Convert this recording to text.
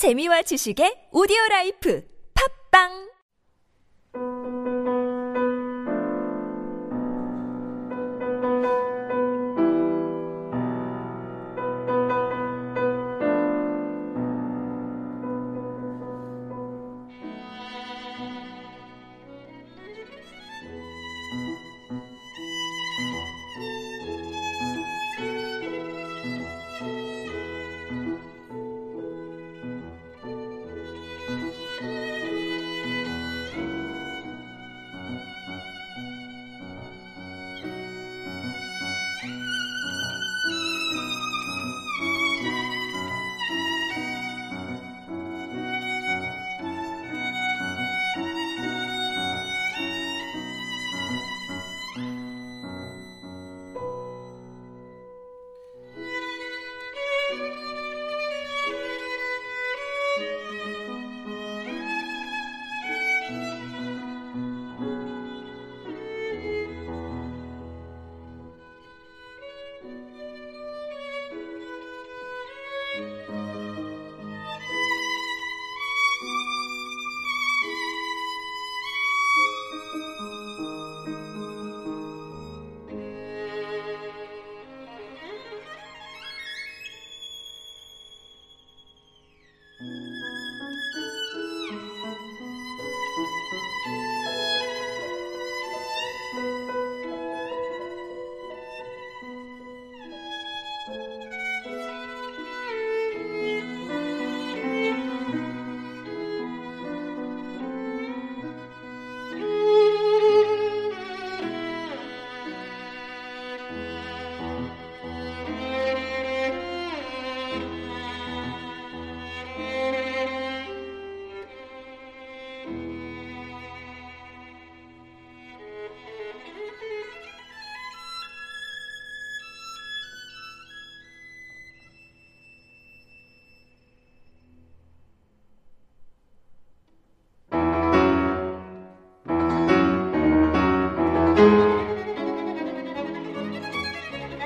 재미와 지식의 오디오 라이프. 팝빵 Música